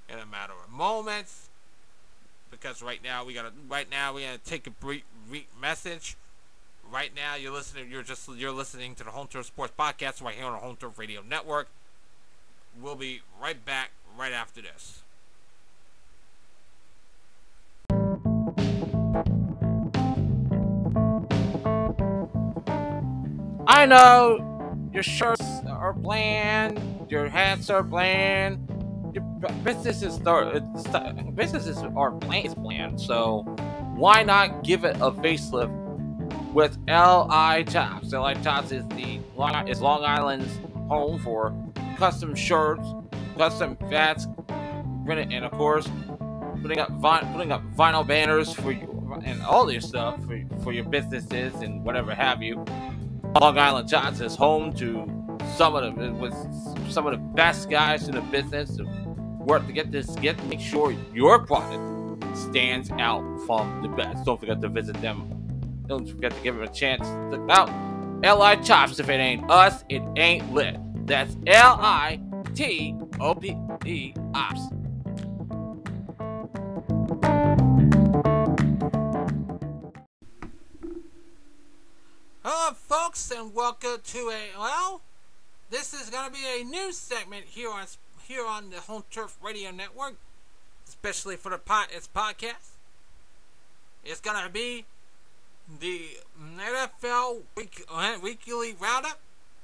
in a matter of moments. Because right now we gotta right now we gotta take a brief, brief message. Right now you're listening. You're just you're listening to the Home Turf Sports Podcast right here on the Home Turf Radio Network. We'll be right back right after this. I know your shirts are bland, your hats are bland, your businesses are businesses are bland, bland. So why not give it a facelift with LI Tops? LI Tops is the is Long Island's home for custom shirts, custom hats, and of course putting up putting up vinyl banners for you and all your stuff for, for your businesses and whatever have you. Long Island Johnson is home to some of the with some of the best guys in the business to work to get this get make sure your product stands out from the best. Don't forget to visit them. Don't forget to give him a chance. To out. L.I. Tops. If it ain't us, it ain't lit. That's L I T O P E Ops. Hello, folks, and welcome to a well. This is going to be a new segment here on here on the Home Turf Radio Network, especially for the pot its podcast. It's going to be the NFL week, uh, weekly roundup.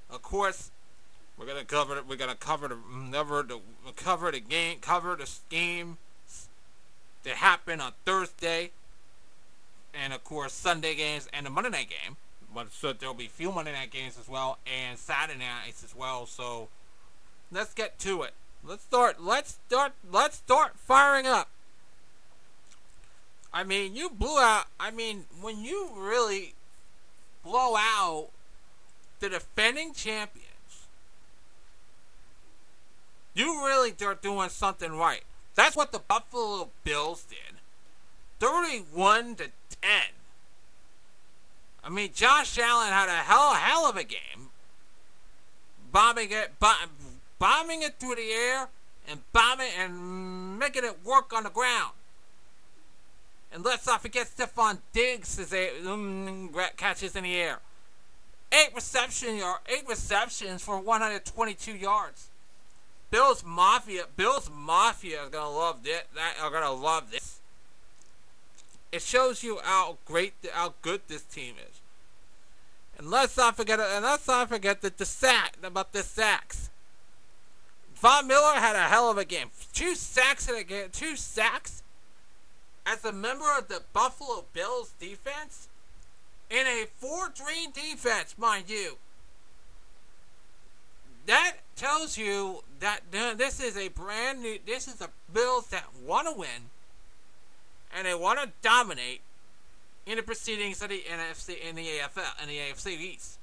Of course, we're gonna cover. We're gonna cover the cover the cover the game, cover the game that happened on Thursday, and of course Sunday games and the Monday night game but so there'll be a few Monday night games as well and Saturday nights as well. So let's get to it. Let's start. Let's start. Let's start firing up. I mean, you blew out. I mean, when you really blow out the defending champions, you really are doing something right. That's what the Buffalo Bills did. 31 to 10. I mean, Josh Allen had a hell, hell of a game, bombing it, bombing it through the air, and bombing and making it work on the ground. And let's not forget Stefon Diggs is a um, catches in the air. Eight reception yard, eight receptions for 122 yards. Bills Mafia, Bills Mafia is gonna love this. That are gonna love this. It shows you how great, how good this team is. And let's not forget, and let's not forget that the sack about the sacks. Von Miller had a hell of a game. Two sacks in a game. Two sacks as a member of the Buffalo Bills defense in a 4-3 defense, mind you. That tells you that this is a brand new. This is the Bills that want to win and they want to dominate in the proceedings of the NFC in the AFL and the AFC East.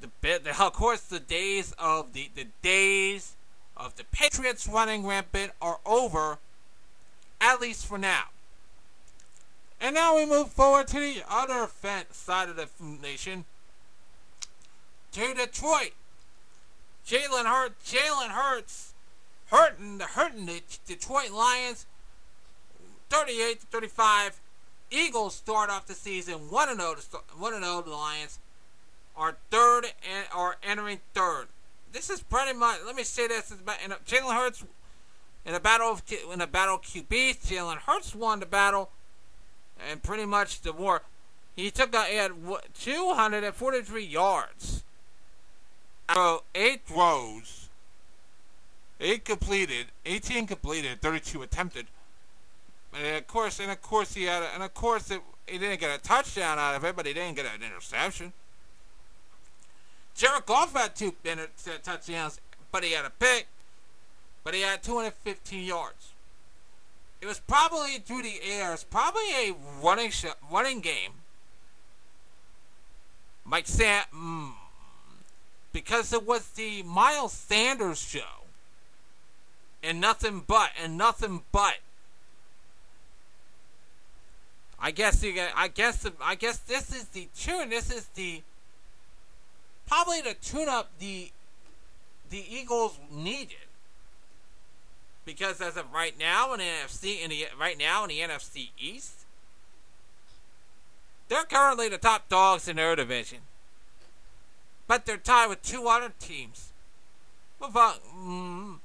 The, the of course the days of the the days of the Patriots running rampant are over, at least for now. And now we move forward to the other side of the nation, to Detroit. Jalen Hurts, Jalen Hurts, hurting the hurting the Detroit Lions 38 to 35 Eagles start off the season 1 0 1 0 the Lions are third and are entering third. This is pretty much let me say this is about Jalen Hurts in a battle of in a battle QBs, Jalen Hurts won the battle and pretty much the war. He took out he had 243 yards. So eight throws, eight completed, 18 completed, 32 attempted. And of course, and of course he had, a, and of course it, he didn't get a touchdown out of it, but he didn't get an interception. Jared Goff had two uh, touchdowns, but he had a pick, but he had 215 yards. It was probably through the air. It's probably a running sh- running game. Mike Sam, mm, because it was the Miles Sanders show, and nothing but, and nothing but. I guess you. I guess. I guess this is the tune. This is the probably the tune up the the Eagles needed because as of right now in the NFC in the right now in the NFC East, they're currently the top dogs in their division, but they're tied with two other teams. We'll, mm,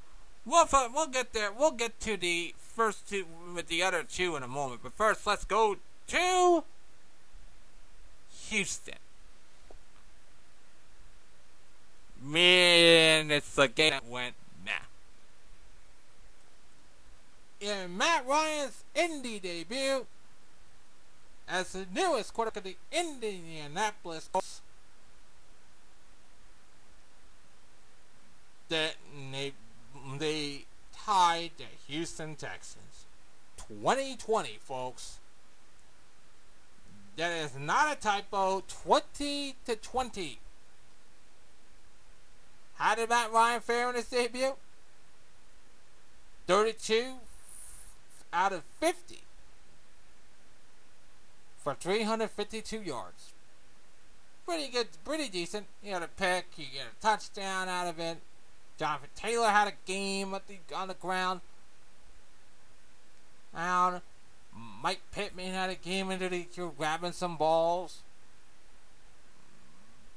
we'll, we'll get there. We'll get to the first two with the other two in a moment. But first, let's go to Houston. Man, it's a game that went In Matt Ryan's Indy debut as the newest quarterback of the Indianapolis Colts, that they, they tied the Houston Texans. 2020, folks. That is not a typo. 20 to 20. How did Matt Ryan fare in his debut? 32 out of 50 for 352 yards. Pretty good, pretty decent. He had a pick, he got a touchdown out of it. Jonathan Taylor had a game the, on the ground. And Mike Pittman had a game into the grabbing some balls.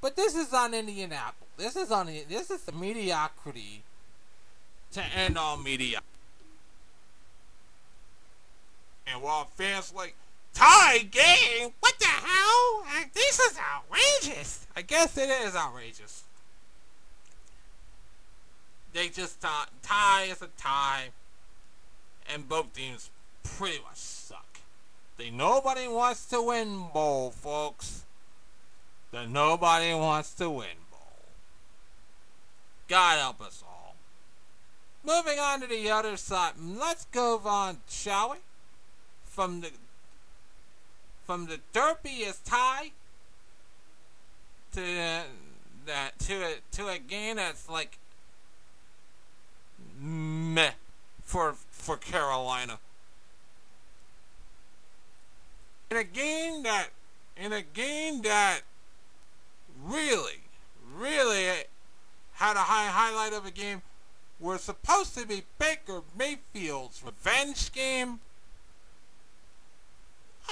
But this is on Indianapolis. This is on this is the mediocrity to end all media. And while fans like tie game, what the hell? This is outrageous. I guess it is outrageous. They just tie, tie is a tie, and both teams pretty much suck. They nobody wants to win bowl, folks. That nobody wants to win bowl. God help us all. Moving on to the other side, let's go on, shall we? From the from the derpiest tie to that to a to a game that's like meh for for Carolina. In a game that in a game that really really had a high highlight of a game was supposed to be Baker Mayfield's revenge game.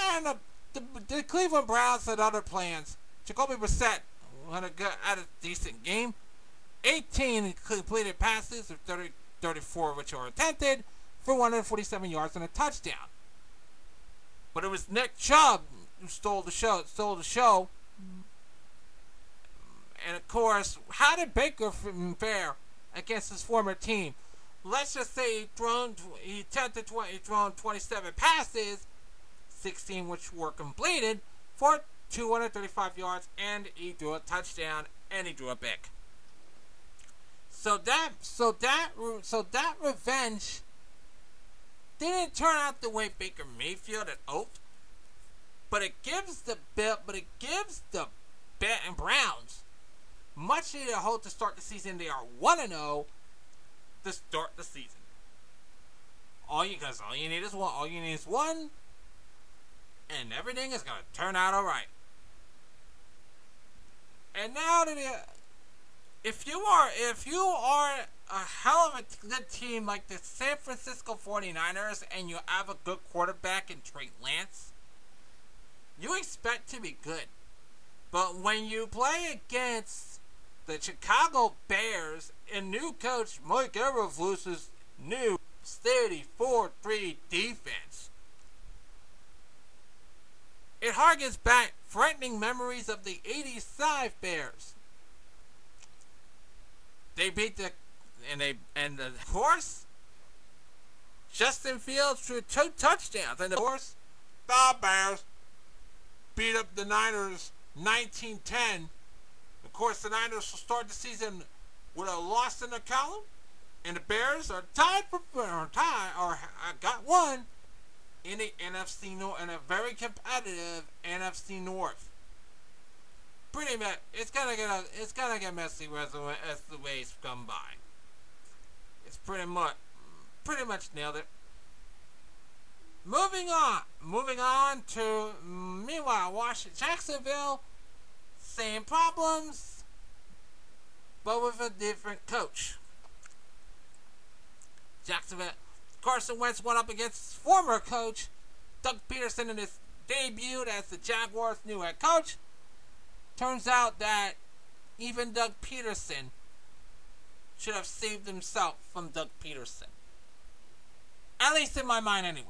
And the, the, Cleveland Browns had other plans. Jacoby Brissett had a, good, had a decent game. 18 completed passes, of 30, 34 which were attempted, for 147 yards and a touchdown. But it was Nick Chubb who stole the show. Stole the show and of course, how did Baker fare against his former team? Let's just say he thrown he attempted 20, he thrown 27 passes, 16 which were completed for 235 yards, and he threw a touchdown and he threw a pick. So that so that so that revenge didn't turn out the way Baker Mayfield had hoped, but it gives the bill, but it gives the and Browns much needed hope to start the season. They are 1 and 0 to start the season. All you guys, all you need is one. All you need is one, and everything is gonna turn out all right. And now to the, if you are if you are a hell of a good team like the San Francisco 49ers and you have a good quarterback in Trey Lance, you expect to be good. But when you play against the Chicago Bears and new coach Mike Eberflus's new 34-3 defense, it harkens back frightening memories of the 85 Bears. They beat the and they and of course Justin Fields threw two touchdowns and of course the Bears beat up the Niners 19-10. Of course the Niners will start the season with a loss in the column and the Bears are tied for or tie or uh, got one in the NFC North in a very competitive NFC North. Pretty much, it's gonna get a, it's gonna get messy as the, as the ways come by. It's pretty much pretty much nailed it. Moving on, moving on to meanwhile, Washington, Jacksonville, same problems, but with a different coach. Jacksonville Carson Wentz went up against his former coach, Doug Pederson in his debut as the Jaguars' new head coach. Turns out that even Doug Pederson should have saved himself from Doug Pederson. At least in my mind, anyway.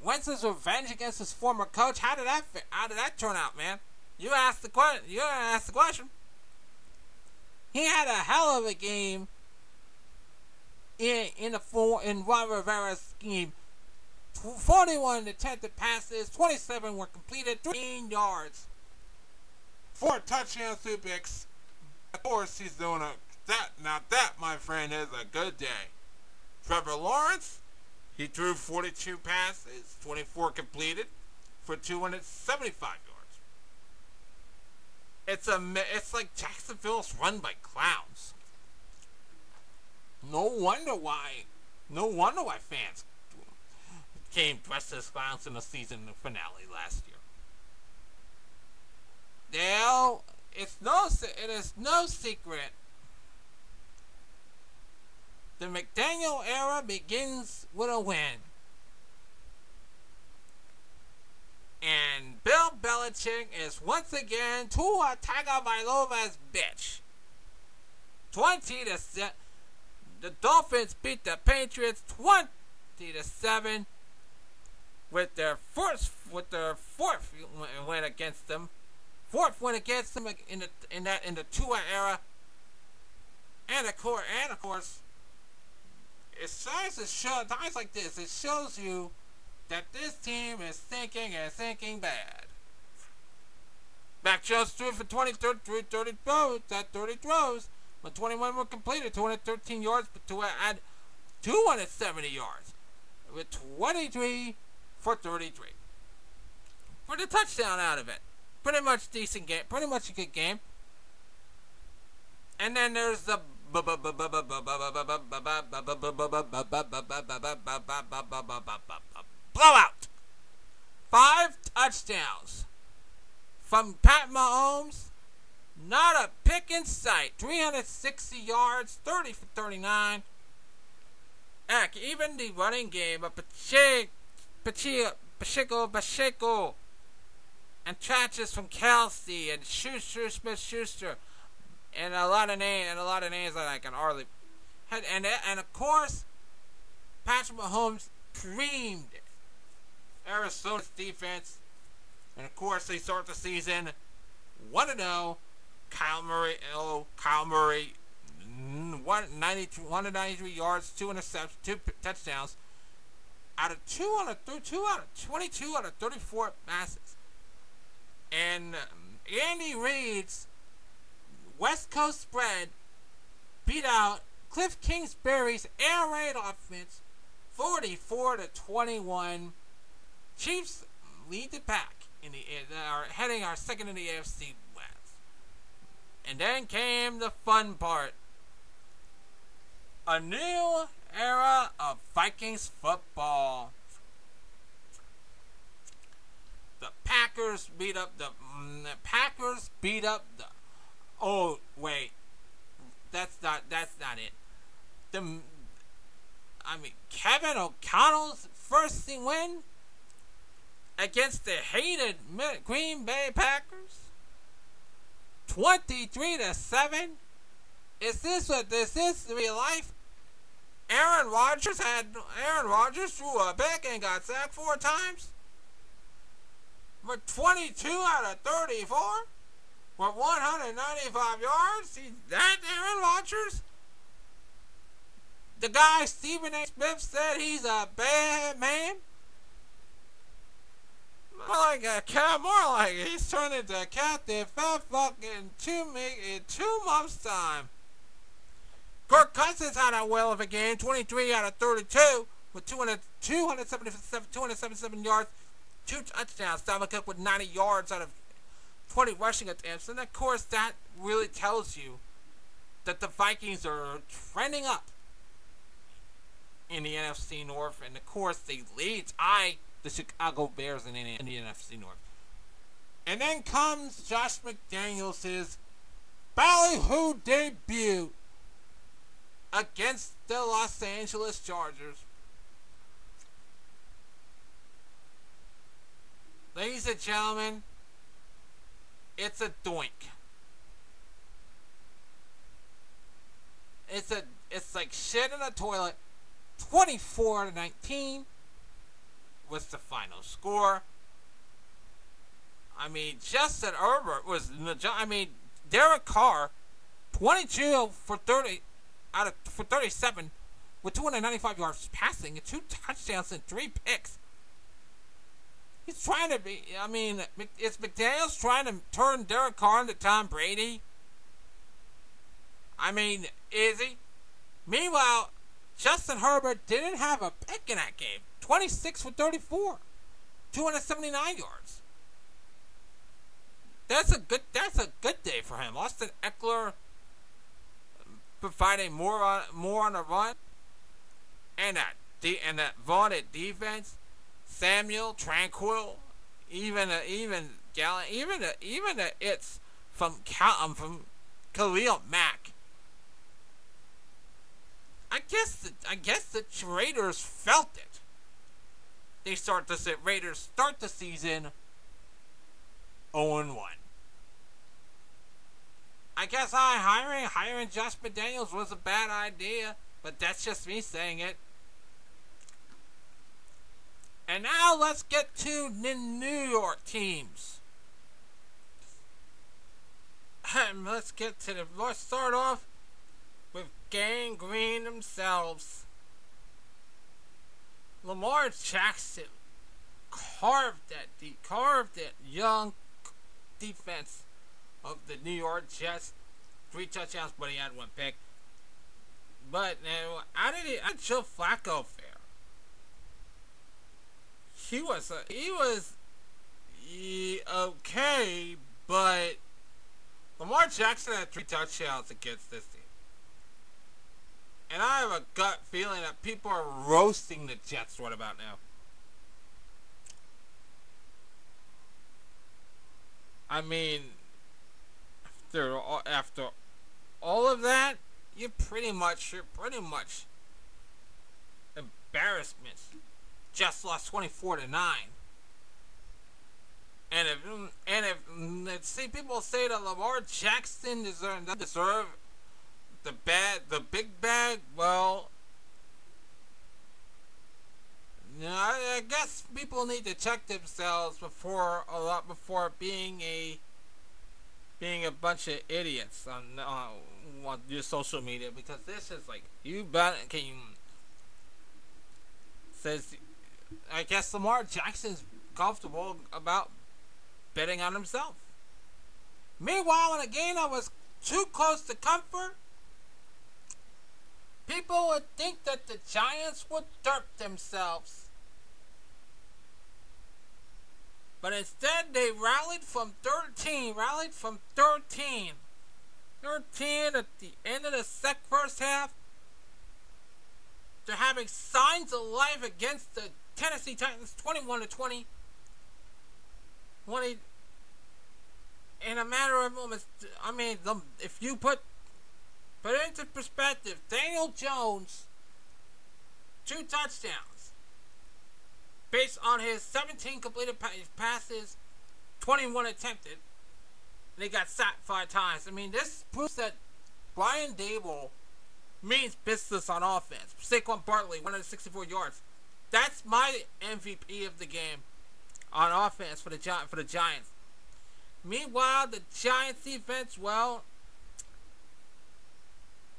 Wentz's revenge against his former coach. How did that fit? How did that turn out, man? You asked the question. You asked the question. He had a hell of a game in in the four in Ron Rivera's scheme. 41 attempted passes, 27 were completed, 13 yards, four touchdowns, two picks. Of course, he's doing a that now that my friend is a good day. Trevor Lawrence, he threw 42 passes, 24 completed for 275 yards. It's a it's like Jacksonville's run by clowns. No wonder why, no wonder why fans came dressed as clowns in the season finale last year. Now, it's no it is no secret. The McDaniel era begins with a win. And Bill Belichick is once again Tua Tagovailoa's bitch. 20 to 7. The Dolphins beat the Patriots 20 to 7 with their fourth with their fourth win against them. Fourth win against them in the in that in the Tua era. And of course and of course it starts to show times like this, it shows you that this team is thinking and thinking bad. Mac Jones threw for 20, 30, 30 throws, that 30 throws, but 21 were completed, 213 yards, but to add 270 yards, with 23 for 33. For the touchdown out of it. Pretty much decent game, pretty much a good game. And then there's the blowout. Five touchdowns from Pat Mahomes. Not a pick in sight. 360 yards, 30 for 39. Heck, even the running game of Pacheco, Pacheco, Pacheco, and catches from Kelce and Schuster, Smith Schuster, and a lot of names and a lot of names that I can hardly. And and, and of course, Patrick Mahomes creamed Arizona's defense. And of course, they start the season 1 0. Kyle Murray, oh, Kyle Murray, 193 yards, two interceptions, two touchdowns. Out of two out of th- two out of 22 out of 34 passes. And um, Andy Reid's West Coast spread beat out Cliff Kingsbury's air raid offense 44 to 21. Chiefs lead the pack in the are heading our second in the AFC West. And then came the fun part. A new era of Vikings football. The Packers beat up the, mm, the Packers beat up the Oh wait. That's not that's not it. The I mean Kevin O'Connell's first win against the hated Green Bay Packers. 23 to 7. Is this what this is real life? Aaron Rodgers had Aaron Rodgers threw a pick and got sacked four times. For 22 out of 34 for 195 yards. See that Aaron Rodgers? The guy Stephen A. Smith said he's a bad man. More like a cat, more like he's turned into a captive fat fucking two in two months time. Kirk Cousins had a whale of a game, 23 out of 32 with 200, 277, 277 yards, two touchdowns. Dalvin Cook with 90 yards out of 20 rushing attempts. And of course, that really tells you that the Vikings are trending up in the NFC North. And of course, they lead I the Chicago Bears the, in the NFC North. And then comes Josh McDaniels' ballyhoo debut against the Los Angeles Chargers. Ladies and gentlemen, it's a doink. It's a it's like shit in a toilet. 24 to 19 was the final score. I mean, Justin Herbert was I mean, Derek Carr 22 for 30 out of for 37 with 295 yards passing and two touchdowns and three picks. He's trying to be. I mean, is McDaniel's trying to turn Derek Carr into Tom Brady? I mean, is he? Meanwhile, Justin Herbert didn't have a pick in that game. 26 for 34, 279 yards. That's a good. That's a good day for him. Austin Ekeler providing more on more on the run, and that and that vaunted defense Samuel, Tranquil, even uh, even Gallant, even uh, even uh, it's from Cal- um, from Khalil Mack. I guess the, I guess the Raiders felt it. They start the Raiders start the season 0 1. I guess I hiring hiring Josh McDaniels was a bad idea, but that's just me saying it. And now let's get to the New York teams. And let's get to the. Let's start off with Gang Green themselves. Lamar Jackson carved that de- carved that young defense of the New York Jets. Three touchdowns, but he had one pick. But now, how did he? How did Joe Flacco fare? he was uh, he was he, okay, but Lamar Jackson had three touchdowns against this team. And I have a gut feeling that people are roasting the Jets What about now. I mean, after after all of that, you pretty much you're pretty much embarrassment just lost 24 to 9. And if and if see people say that Lamar Jackson deserve deserve the bad the big bag, well, you know, I, I guess people need to check themselves before a lot before being a being a bunch of idiots on on your social media because this is like you bet can you says I guess Lamar Jackson's comfortable about betting on himself. Meanwhile, in a game that was too close to comfort, people would think that the Giants would dirt themselves. But instead, they rallied from 13, rallied from 13. 13 at the end of the sec first half. They're having signs of life against the Tennessee Titans 21 to 20. 20 in a matter of moments. I mean, the, if you put put it into perspective, Daniel Jones two touchdowns. based on his 17 completed passes, 21 attempted. They got sacked five times. I mean, this proves that Brian Daboll means business on offense. Saquon Barkley, 164 yards. That's my MVP of the game on offense for the Gi- for the Giants. Meanwhile, the Giants defense, well,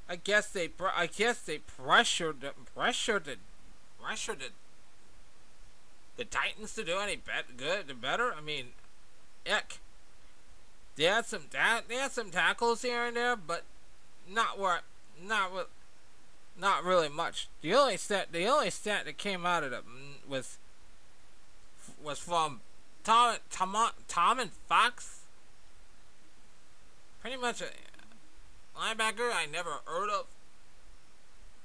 I guess they I guess they pressured pressured the pressured the, the Titans to do any bet good better. I mean, heck, they had some they had some tackles here and there, but not what not what not really much. The only stat the only stat that came out of mm, was was from Tom Tom Tom and Fox. Pretty much linebacker I never heard of.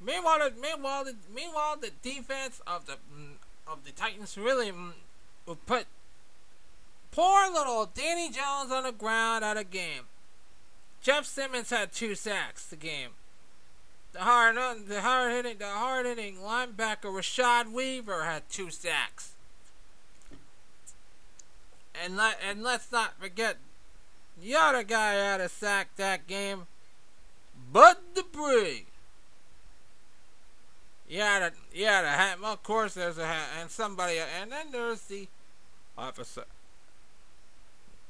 Meanwhile, meanwhile, the, meanwhile, the defense of the mm, of the Titans really mm, put poor little Danny Jones on the ground at a game. Jeff Simmons had two sacks the game. The hard, the hard hitting, the hard hitting linebacker Rashad Weaver had two sacks. And let and let's not forget the other guy had a sack that game, Bud Dupree. Yeah, the yeah the hat. Well, of course, there's a hat, and somebody, and then there's the officer.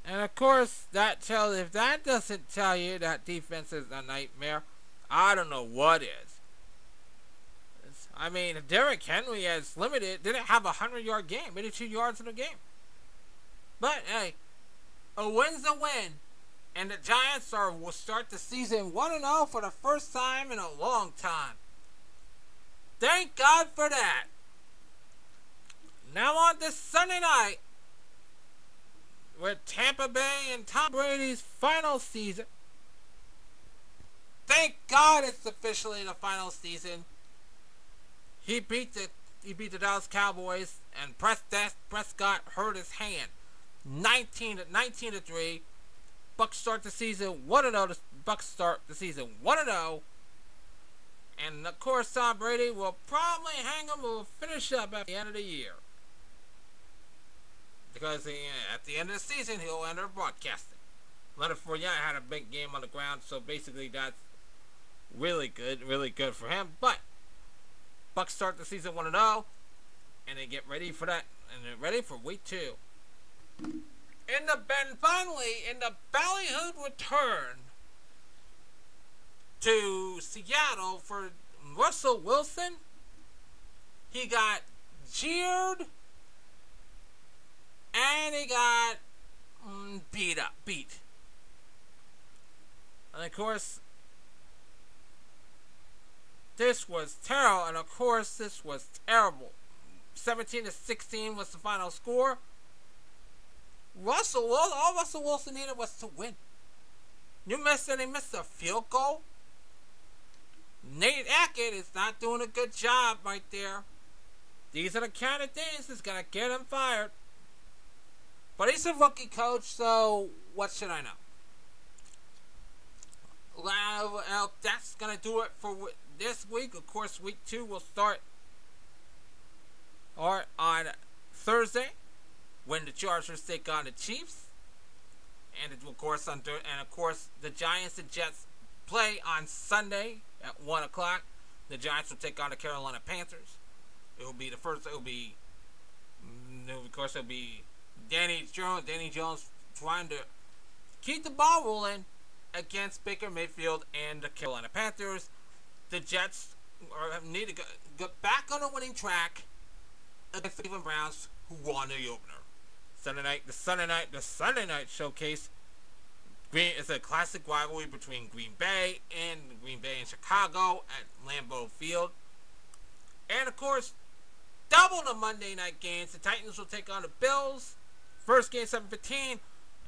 And of course, that tells if that doesn't tell you that defense is a nightmare, I don't know what is. It's, I mean, Derrick Henry has limited, didn't have a hundred yard game, 82 yards in a game. But hey, a win's a win, and the Giants are will start the season one and zero oh for the first time in a long time. Thank God for that. Now on this Sunday night, with Tampa Bay and Tom Brady's final season. Thank God it's officially the final season. He beat the he beat the Dallas Cowboys and Prescott hurt his hand. 19 to 19 to 3. Bucs start the season 1 0. The Bucs start the season 1 0. And of course Tom Brady will probably hang him will finish up at the end of the year because he, at the end of the season he'll enter broadcasting. Leonard Fournette had a big game on the ground, so basically that's really good, really good for him. But Bucs start the season one and zero, oh, and they get ready for that, and they're ready for week two. In the Ben finally in the ballyhooed return to Seattle for Russell Wilson. He got jeered and he got mm, beat up, beat. And of course, this was terrible. And of course, this was terrible. 17 to 16 was the final score. Russell Wilson, all Russell Wilson needed was to win. You missed it, he missed a field goal. Nate Hackett is not doing a good job right there. These are the kind of things that's gonna get him fired. But he's a rookie coach, so what should I know? Well, that's going to do it for this week. Of course, week two will start or on Thursday when the Chargers take on the Chiefs. And of course, under and of course, the Giants and Jets play on Sunday at one o'clock. The Giants will take on the Carolina Panthers. It will be the first. It will be, mm, of course, it will be Danny Jones, Danny Jones trying to keep the ball rolling against Baker Mayfield and the Carolina Panthers. The Jets are, need to get back on a winning track against the Cleveland Browns, who won the opener. Sunday night, the Sunday night, the Sunday night showcase. Green is a classic rivalry between Green Bay and Green Bay and Chicago at Lambeau Field. And of course, double the Monday night games. The Titans will take on the Bills. First game 7:15,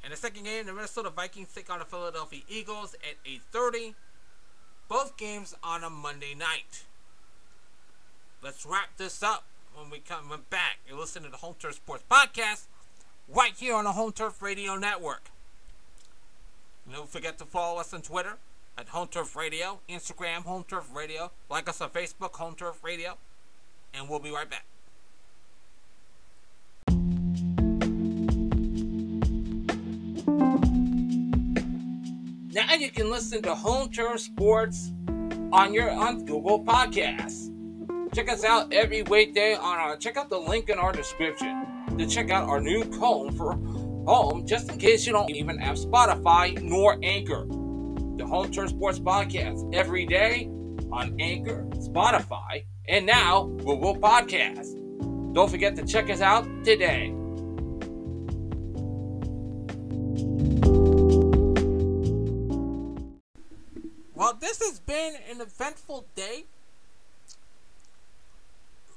and the second game the Minnesota Vikings take on the Philadelphia Eagles at 8:30. Both games on a Monday night. Let's wrap this up when we come back. You listen to the Home Turf Sports Podcast right here on the Home Turf Radio Network. And don't forget to follow us on Twitter at Home Turf Radio, Instagram Home Turf Radio, like us on Facebook Home Turf Radio, and we'll be right back. Now you can listen to Home Turf Sports on your on Google Podcasts. Check us out every weekday on our check out the link in our description to check out our new home for home just in case you don't even have Spotify nor Anchor. The Home Turf Sports Podcast every day on Anchor, Spotify, and now Google Podcasts. Don't forget to check us out today. Well, this has been an eventful day.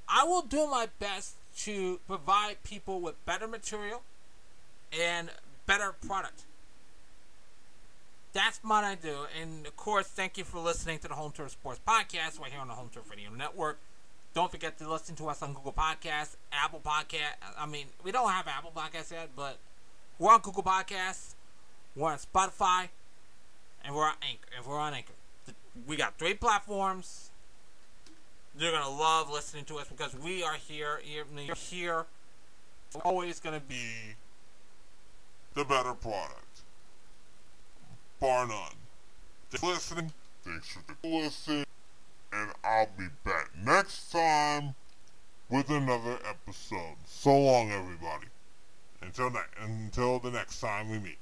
I will do my best to provide people with better material and better product. That's what I do. And of course, thank you for listening to the Home Turf Sports Podcast right here on the Home Turf Radio Network. Don't forget to listen to us on Google Podcasts, Apple Podcast. I mean, we don't have Apple Podcasts yet, but we're on Google Podcasts, we're on Spotify, and we're on Anchor. And we're on Anchor. We got three platforms. You're gonna love listening to us because we are here. You're here. We're always gonna be Be the better product. Bar none. Thanks for listening. Thanks for listening. And I'll be back next time with another episode. So long, everybody. Until ne- until the next time we meet.